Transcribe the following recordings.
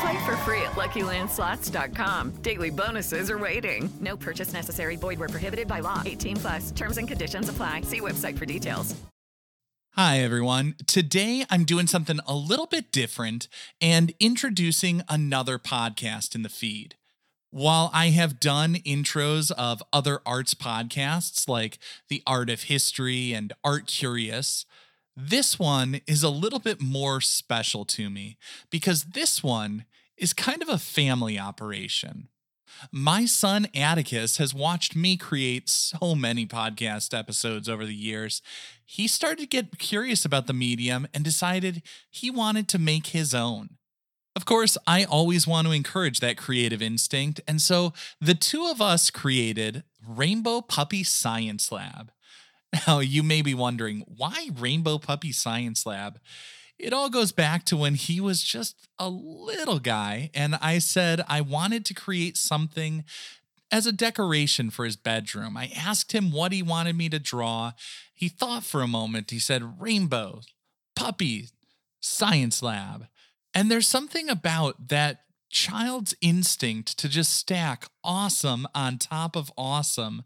Play for free at LuckyLandSlots.com. Daily bonuses are waiting. No purchase necessary. Void where prohibited by law. 18 plus. Terms and conditions apply. See website for details. Hi, everyone. Today I'm doing something a little bit different and introducing another podcast in the feed. While I have done intros of other arts podcasts like The Art of History and Art Curious, this one is a little bit more special to me because this one is kind of a family operation. My son Atticus has watched me create so many podcast episodes over the years. He started to get curious about the medium and decided he wanted to make his own. Of course, I always want to encourage that creative instinct, and so the two of us created Rainbow Puppy Science Lab. Now, you may be wondering why Rainbow Puppy Science Lab? It all goes back to when he was just a little guy, and I said I wanted to create something as a decoration for his bedroom. I asked him what he wanted me to draw. He thought for a moment. He said, Rainbow, puppy, science lab. And there's something about that child's instinct to just stack awesome on top of awesome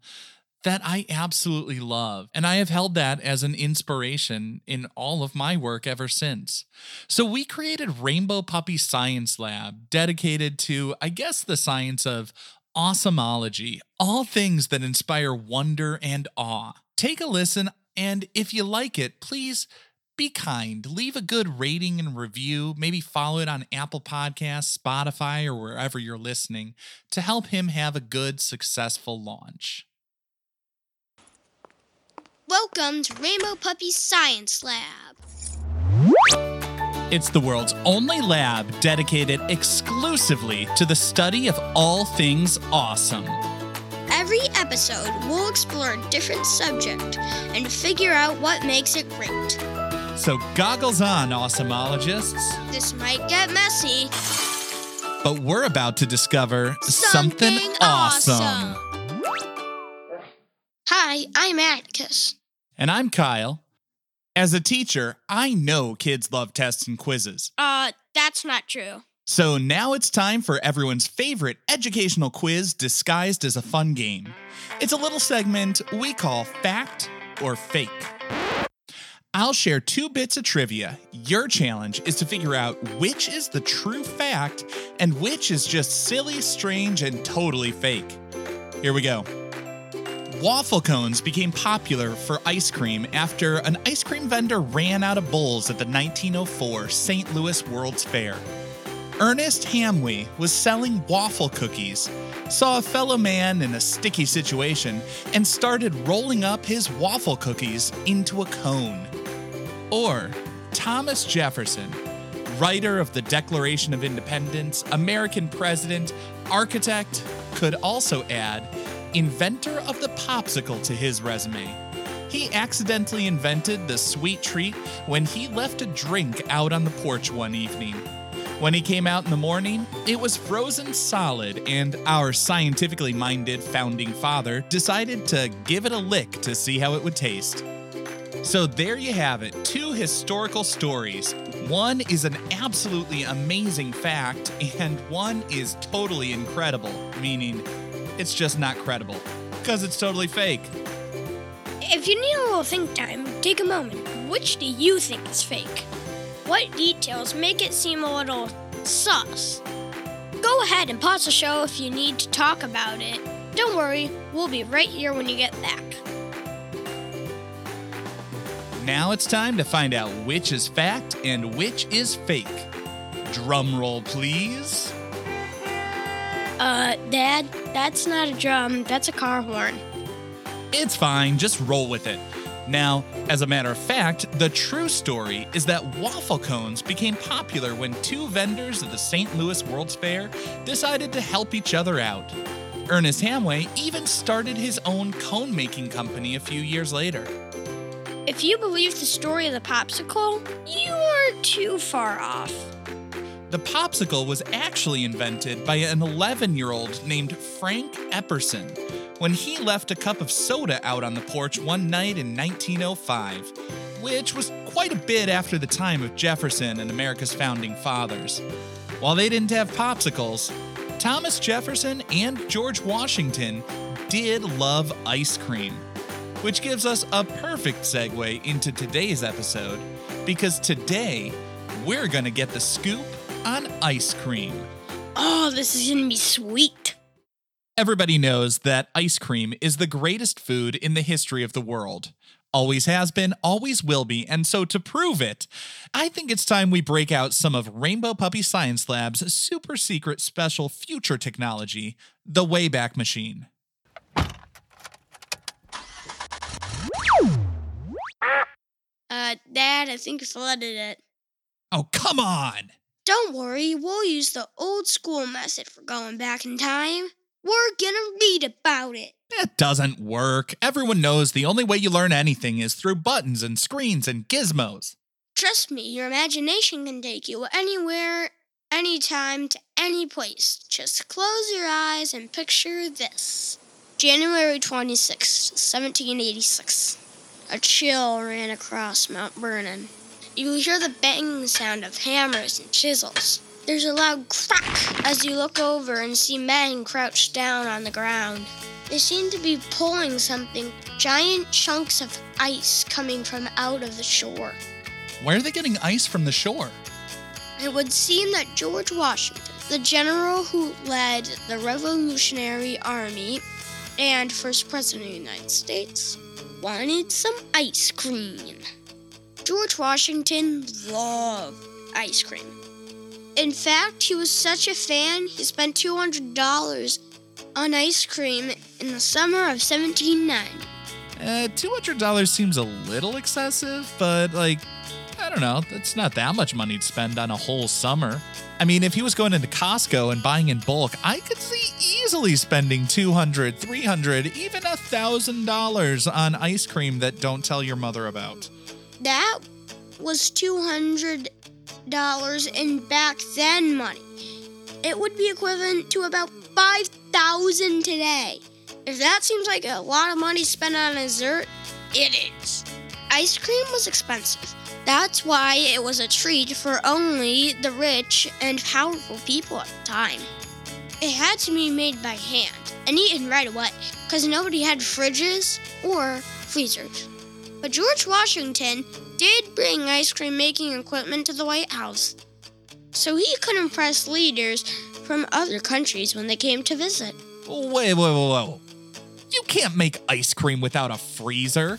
that I absolutely love. And I have held that as an inspiration in all of my work ever since. So we created Rainbow Puppy Science Lab, dedicated to, I guess, the science of awesomology, all things that inspire wonder and awe. Take a listen, and if you like it, please be kind. Leave a good rating and review. Maybe follow it on Apple Podcasts, Spotify, or wherever you're listening to help him have a good, successful launch. Welcome to Rainbow Puppy Science Lab. It's the world's only lab dedicated exclusively to the study of all things awesome. Every episode, we'll explore a different subject and figure out what makes it great. So, goggles on, awesomologists. This might get messy. But we're about to discover Something something, awesome. Hi, I'm Atticus. And I'm Kyle. As a teacher, I know kids love tests and quizzes. Uh, that's not true. So now it's time for everyone's favorite educational quiz disguised as a fun game. It's a little segment we call Fact or Fake. I'll share two bits of trivia. Your challenge is to figure out which is the true fact and which is just silly, strange, and totally fake. Here we go. Waffle cones became popular for ice cream after an ice cream vendor ran out of bowls at the 1904 St. Louis World's Fair. Ernest Hamwi was selling waffle cookies, saw a fellow man in a sticky situation, and started rolling up his waffle cookies into a cone. Or Thomas Jefferson, writer of the Declaration of Independence, American president, architect, could also add inventor of the popsicle to his resume. He accidentally invented the sweet treat when he left a drink out on the porch one evening. When he came out in the morning, it was frozen solid, and our scientifically minded founding father decided to give it a lick to see how it would taste. So there you have it two historical stories. One is an absolutely amazing fact, and one is totally incredible, meaning it's just not credible. Because it's totally fake. If you need a little think time, take a moment. Which do you think is fake? What details make it seem a little sus? Go ahead and pause the show if you need to talk about it. Don't worry, we'll be right here when you get back. Now it's time to find out which is fact and which is fake. Drum roll, please. Uh, Dad, that's not a drum, that's a car horn. It's fine, just roll with it. Now, as a matter of fact, the true story is that waffle cones became popular when two vendors of the St. Louis World's Fair decided to help each other out. Ernest Hamway even started his own cone making company a few years later. If you believe the story of the popsicle, you are too far off. The popsicle was actually invented by an 11 year old named Frank Epperson when he left a cup of soda out on the porch one night in 1905, which was quite a bit after the time of Jefferson and America's founding fathers. While they didn't have popsicles, Thomas Jefferson and George Washington did love ice cream, which gives us a perfect segue into today's episode because today we're going to get the scoop on ice cream. Oh, this is gonna be sweet. Everybody knows that ice cream is the greatest food in the history of the world. Always has been, always will be, and so to prove it, I think it's time we break out some of Rainbow Puppy Science Lab's super secret special future technology, the Wayback Machine. Uh, Dad, I think I flooded it. Oh, come on! Don't worry, we'll use the old school method for going back in time. We're gonna read about it. That doesn't work. Everyone knows the only way you learn anything is through buttons and screens and gizmos. Trust me, your imagination can take you anywhere, anytime, to any place. Just close your eyes and picture this. January 26, 1786. A chill ran across Mount Vernon. You hear the banging sound of hammers and chisels. There's a loud crack as you look over and see men crouched down on the ground. They seem to be pulling something, giant chunks of ice coming from out of the shore. Where are they getting ice from the shore? It would seem that George Washington, the general who led the Revolutionary Army and first president of the United States, wanted some ice cream. George Washington loved ice cream. In fact, he was such a fan, he spent $200 on ice cream in the summer of 1790. Uh, $200 seems a little excessive, but like, I don't know, that's not that much money to spend on a whole summer. I mean, if he was going into Costco and buying in bulk, I could see easily spending $200, $300, even $1,000 on ice cream that don't tell your mother about. That was $200 in back then money. It would be equivalent to about 5000 today. If that seems like a lot of money spent on dessert, it is. Ice cream was expensive. That's why it was a treat for only the rich and powerful people at the time. It had to be made by hand and eaten right away because nobody had fridges or freezers. But George Washington did bring ice cream making equipment to the White House, so he could impress leaders from other countries when they came to visit. Wait, wait, wait, wait. You can't make ice cream without a freezer.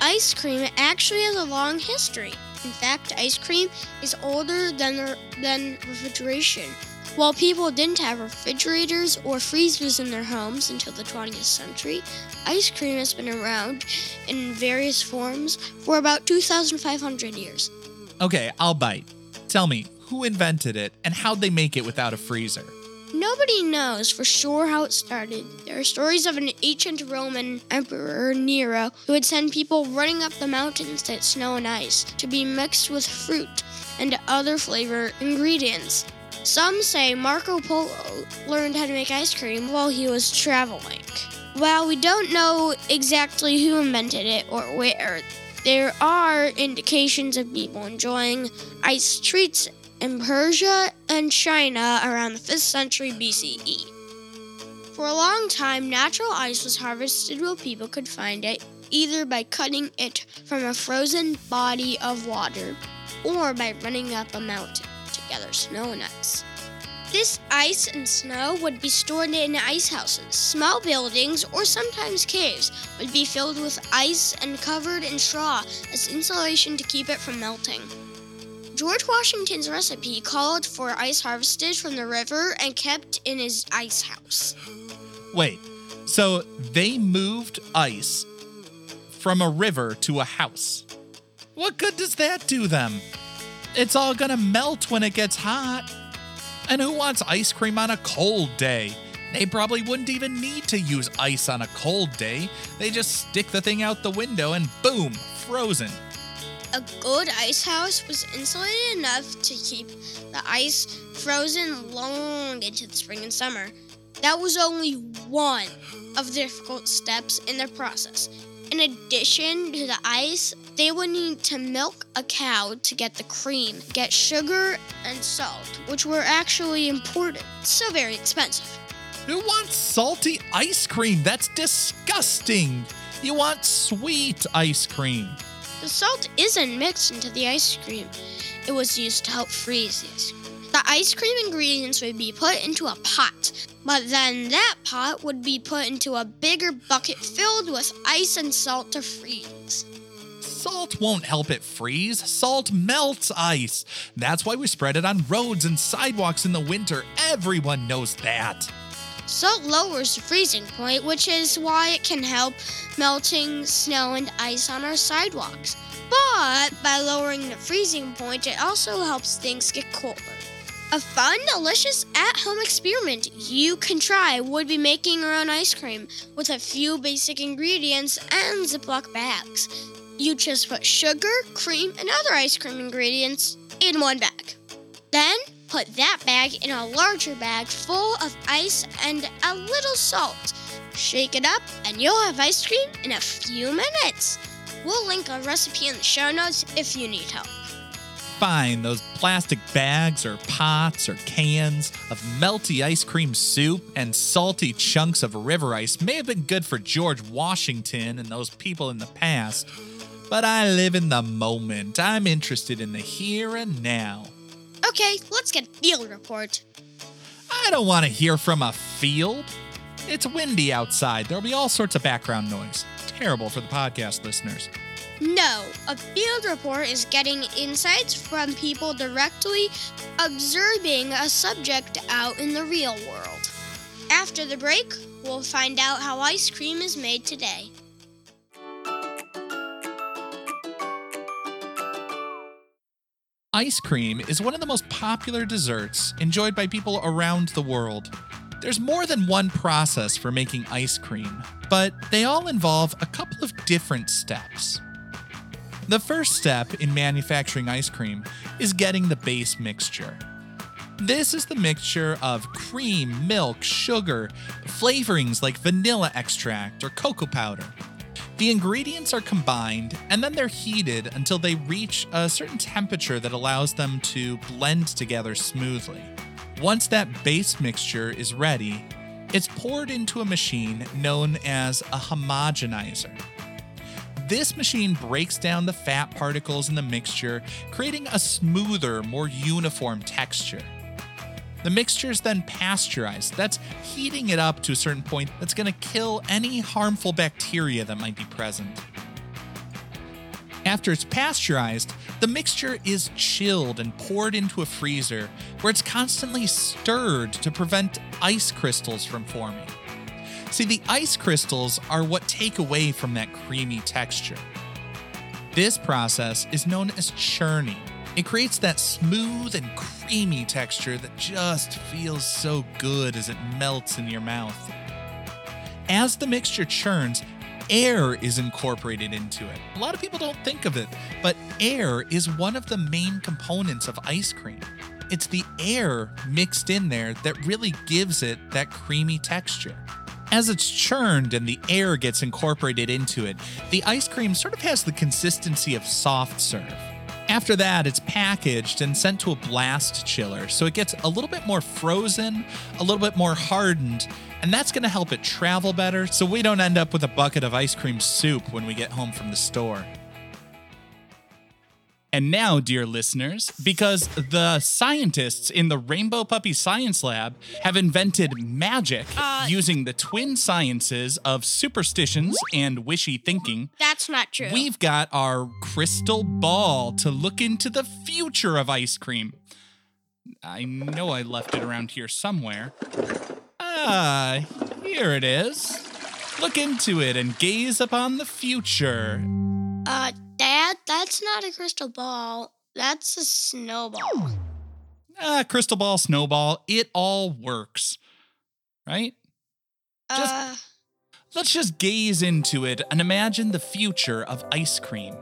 Ice cream actually has a long history. In fact, ice cream is older than, than refrigeration. While people didn't have refrigerators or freezers in their homes until the 20th century, ice cream has been around in various forms for about 2,500 years. Okay, I'll bite. Tell me, who invented it and how'd they make it without a freezer? Nobody knows for sure how it started. There are stories of an ancient Roman emperor, Nero, who would send people running up the mountains to get snow and ice to be mixed with fruit and other flavor ingredients. Some say Marco Polo learned how to make ice cream while he was traveling. While we don't know exactly who invented it or where, there are indications of people enjoying ice treats in Persia and China around the 5th century BCE. For a long time, natural ice was harvested where people could find it, either by cutting it from a frozen body of water or by running up a mountain gather snow and ice. This ice and snow would be stored in ice houses. Small buildings, or sometimes caves, would be filled with ice and covered in straw as insulation to keep it from melting. George Washington's recipe called for ice harvested from the river and kept in his ice house. Wait, so they moved ice from a river to a house. What good does that do them? It's all gonna melt when it gets hot. And who wants ice cream on a cold day? They probably wouldn't even need to use ice on a cold day. They just stick the thing out the window and boom, frozen. A good ice house was insulated enough to keep the ice frozen long into the spring and summer. That was only one of the difficult steps in the process. In addition to the ice, they would need to milk a cow to get the cream, get sugar and salt, which were actually imported, so very expensive. Who wants salty ice cream? That's disgusting. You want sweet ice cream. The salt isn't mixed into the ice cream. It was used to help freeze the ice cream. The ice cream ingredients would be put into a pot, but then that pot would be put into a bigger bucket filled with ice and salt to freeze. Salt won't help it freeze. Salt melts ice. That's why we spread it on roads and sidewalks in the winter. Everyone knows that. Salt lowers the freezing point, which is why it can help melting snow and ice on our sidewalks. But by lowering the freezing point, it also helps things get colder. A fun, delicious at home experiment you can try would be making your own ice cream with a few basic ingredients and Ziploc bags. You just put sugar, cream, and other ice cream ingredients in one bag. Then put that bag in a larger bag full of ice and a little salt. Shake it up, and you'll have ice cream in a few minutes. We'll link a recipe in the show notes if you need help. Fine, those plastic bags or pots or cans of melty ice cream soup and salty chunks of river ice may have been good for George Washington and those people in the past, but I live in the moment. I'm interested in the here and now. Okay, let's get field report. I don't want to hear from a field. It's windy outside. There'll be all sorts of background noise. Terrible for the podcast listeners. No, a field report is getting insights from people directly observing a subject out in the real world. After the break, we'll find out how ice cream is made today. Ice cream is one of the most popular desserts enjoyed by people around the world. There's more than one process for making ice cream, but they all involve a couple of different steps. The first step in manufacturing ice cream is getting the base mixture. This is the mixture of cream, milk, sugar, flavorings like vanilla extract or cocoa powder. The ingredients are combined and then they're heated until they reach a certain temperature that allows them to blend together smoothly. Once that base mixture is ready, it's poured into a machine known as a homogenizer. This machine breaks down the fat particles in the mixture, creating a smoother, more uniform texture. The mixture is then pasteurized. That's heating it up to a certain point that's going to kill any harmful bacteria that might be present. After it's pasteurized, the mixture is chilled and poured into a freezer where it's constantly stirred to prevent ice crystals from forming. See, the ice crystals are what take away from that creamy texture. This process is known as churning. It creates that smooth and creamy texture that just feels so good as it melts in your mouth. As the mixture churns, air is incorporated into it. A lot of people don't think of it, but air is one of the main components of ice cream. It's the air mixed in there that really gives it that creamy texture. As it's churned and the air gets incorporated into it, the ice cream sort of has the consistency of soft serve. After that, it's packaged and sent to a blast chiller, so it gets a little bit more frozen, a little bit more hardened, and that's to help it travel better so we don't end up with a bucket of ice cream soup when we get home from the store. And now, dear listeners, because the scientists in the Rainbow Puppy Science Lab have invented magic Uh, using the twin sciences of superstitions and wishy thinking, That's not true. we've got our crystal ball to look into the future of ice cream. I know I left it around here somewhere. Ah, here it is. Look into it and gaze upon the future. Uh, Dad, that's not a crystal ball. That's a snowball. Ah, crystal ball, snowball, it all works. Right? Just- Uh, Let's just gaze into it and imagine the future of ice cream.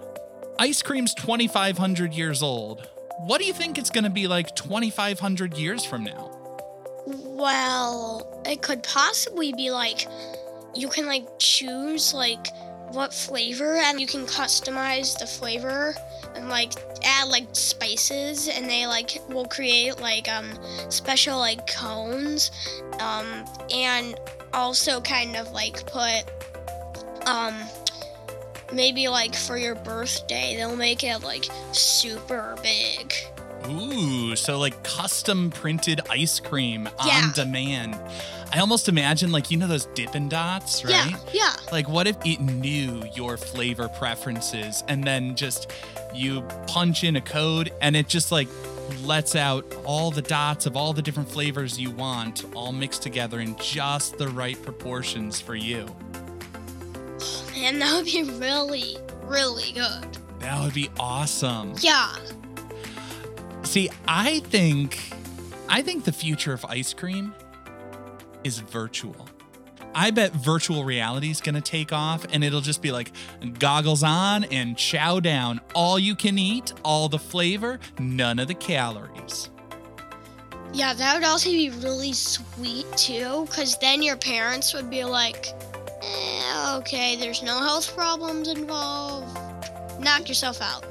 Ice cream's 2,500 years old. What do you think it's going to be like 2,500 years from now? well, it could possibly be like you can like choose like what flavor and you can customize the flavor and like add like spices and they like will create like um special like cones um and also kind of like put um maybe like for your birthday they'll make it like super big Ooh, so like custom printed ice cream Yeah. on demand. I almost imagine like, you know, those Dippin' Dots, right? yeah yeah Like, what if it knew your flavor preferences and then just you punch in a code and it just like lets out all the dots of all the different flavors you want, all mixed together in just the right proportions for you? Oh, and that would be really really good That would be awesome. yeah See, I think I think the future of ice cream is virtual. I bet virtual reality is going to take off and it'll just be like goggles on and chow down. All you can eat, all the flavor, none of the calories. Yeah, that would also be really sweet too, because then your parents would be like, eh, okay, there's no health problems involved. Knock yourself out.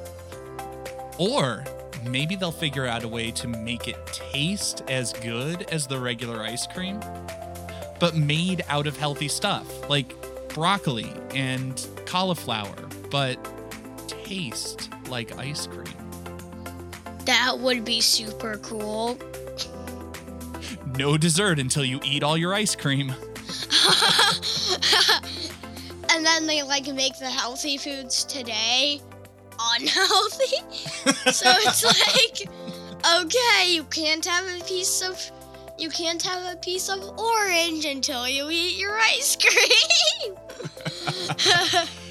Or maybe they'll figure out a way to make it taste as good as the regular ice cream, but made out of healthy stuff like broccoli and cauliflower, but taste like ice cream. That would be super cool. No dessert until you eat all your ice cream. and then they like make the healthy foods today unhealthy. so it's like, okay, you can't have a piece of you can't have a piece of orange until you eat your ice cream.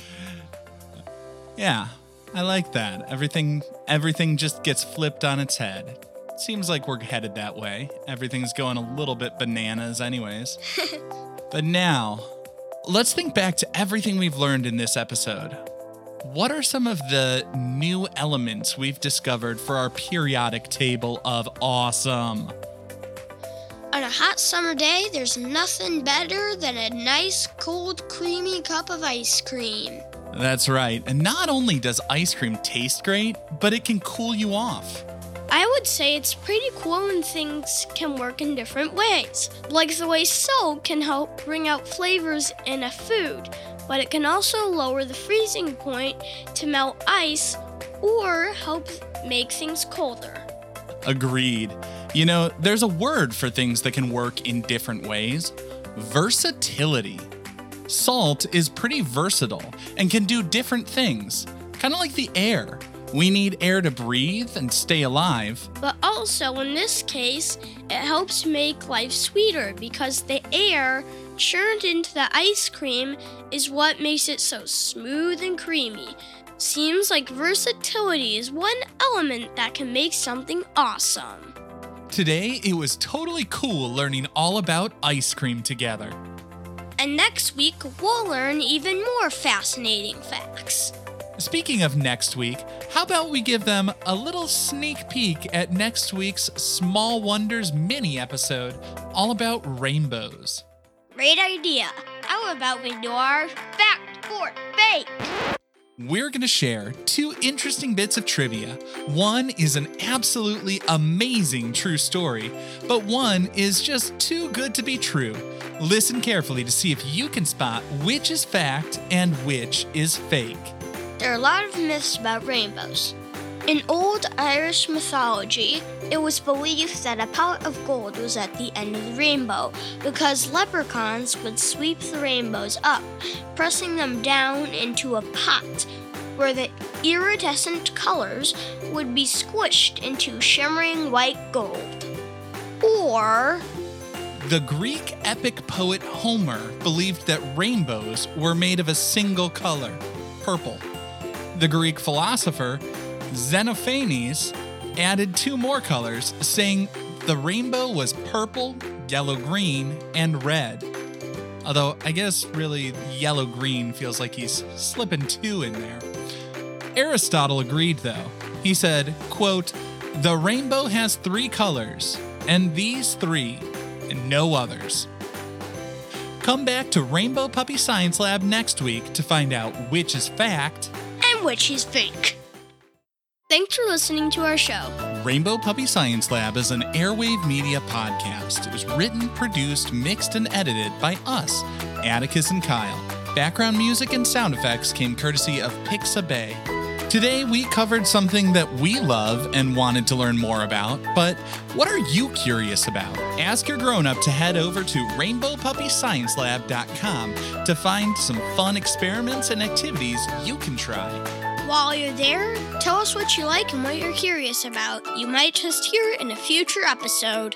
Yeah, I like that. Everything everything just gets flipped on its head. Seems like we're headed that way. Everything's going a little bit bananas anyways. but now, let's think back to everything we've learned in this episode. What are some of the new elements we've discovered for our periodic table of awesome? On a hot summer day, there's nothing better than a nice, cold, creamy cup of ice cream. That's right. And not only does ice cream taste great, but it can cool you off. I would say it's pretty cool when things can work in different ways. Like the way salt can help bring out flavors in a food, but it can also lower the freezing point to melt ice or help make things colder. Agreed. You know, there's a word for things that can work in different ways versatility. Salt is pretty versatile and can do different things, kind of like the air. We need air to breathe and stay alive. But also, in this case, it helps make life sweeter because the air churned into the ice cream is what makes it so smooth and creamy. Seems like versatility is one element that can make something awesome. Today, it was totally cool learning all about ice cream together. And next week, we'll learn even more fascinating facts. Speaking of next week, how about we give them a little sneak peek at next week's Small Wonders mini episode all about rainbows? Great idea. How about we do our fact or fake? We're going to share two interesting bits of trivia. One is an absolutely amazing true story, but one is just too good to be true. Listen carefully to see if you can spot which is fact and which is fake. There are a lot of myths about rainbows. In old Irish mythology, it was believed that a pot of gold was at the end of the rainbow because leprechauns would sweep the rainbows up, pressing them down into a pot where the iridescent colors would be squished into shimmering white gold. Or The Greek epic poet Homer believed that rainbows were made of a single color, purple. The Greek philosopher Xenophanes added two more colors, saying the rainbow was purple, yellow green, and red. Although I guess really yellow green feels like he's slipping two in there. Aristotle agreed though. He said, quote, "The rainbow has 3 colors, and these 3 and no others." Come back to Rainbow Puppy Science Lab next week to find out which is fact. and which is fake. Thanks for listening to our show. Rainbow Puppy Science Lab is an Airwave Media podcast. It was written, produced, mixed, and edited by us, Atticus and Kyle. Background music and sound effects came courtesy of Pixabay. Today, we covered something that we love and wanted to learn more about, but what are you curious about? Ask your grown up to head over to rainbowpuppysciencelab.com to find some fun experiments and activities you can try. While you're there, tell us what you like and what you're curious about. You might just hear it in a future episode.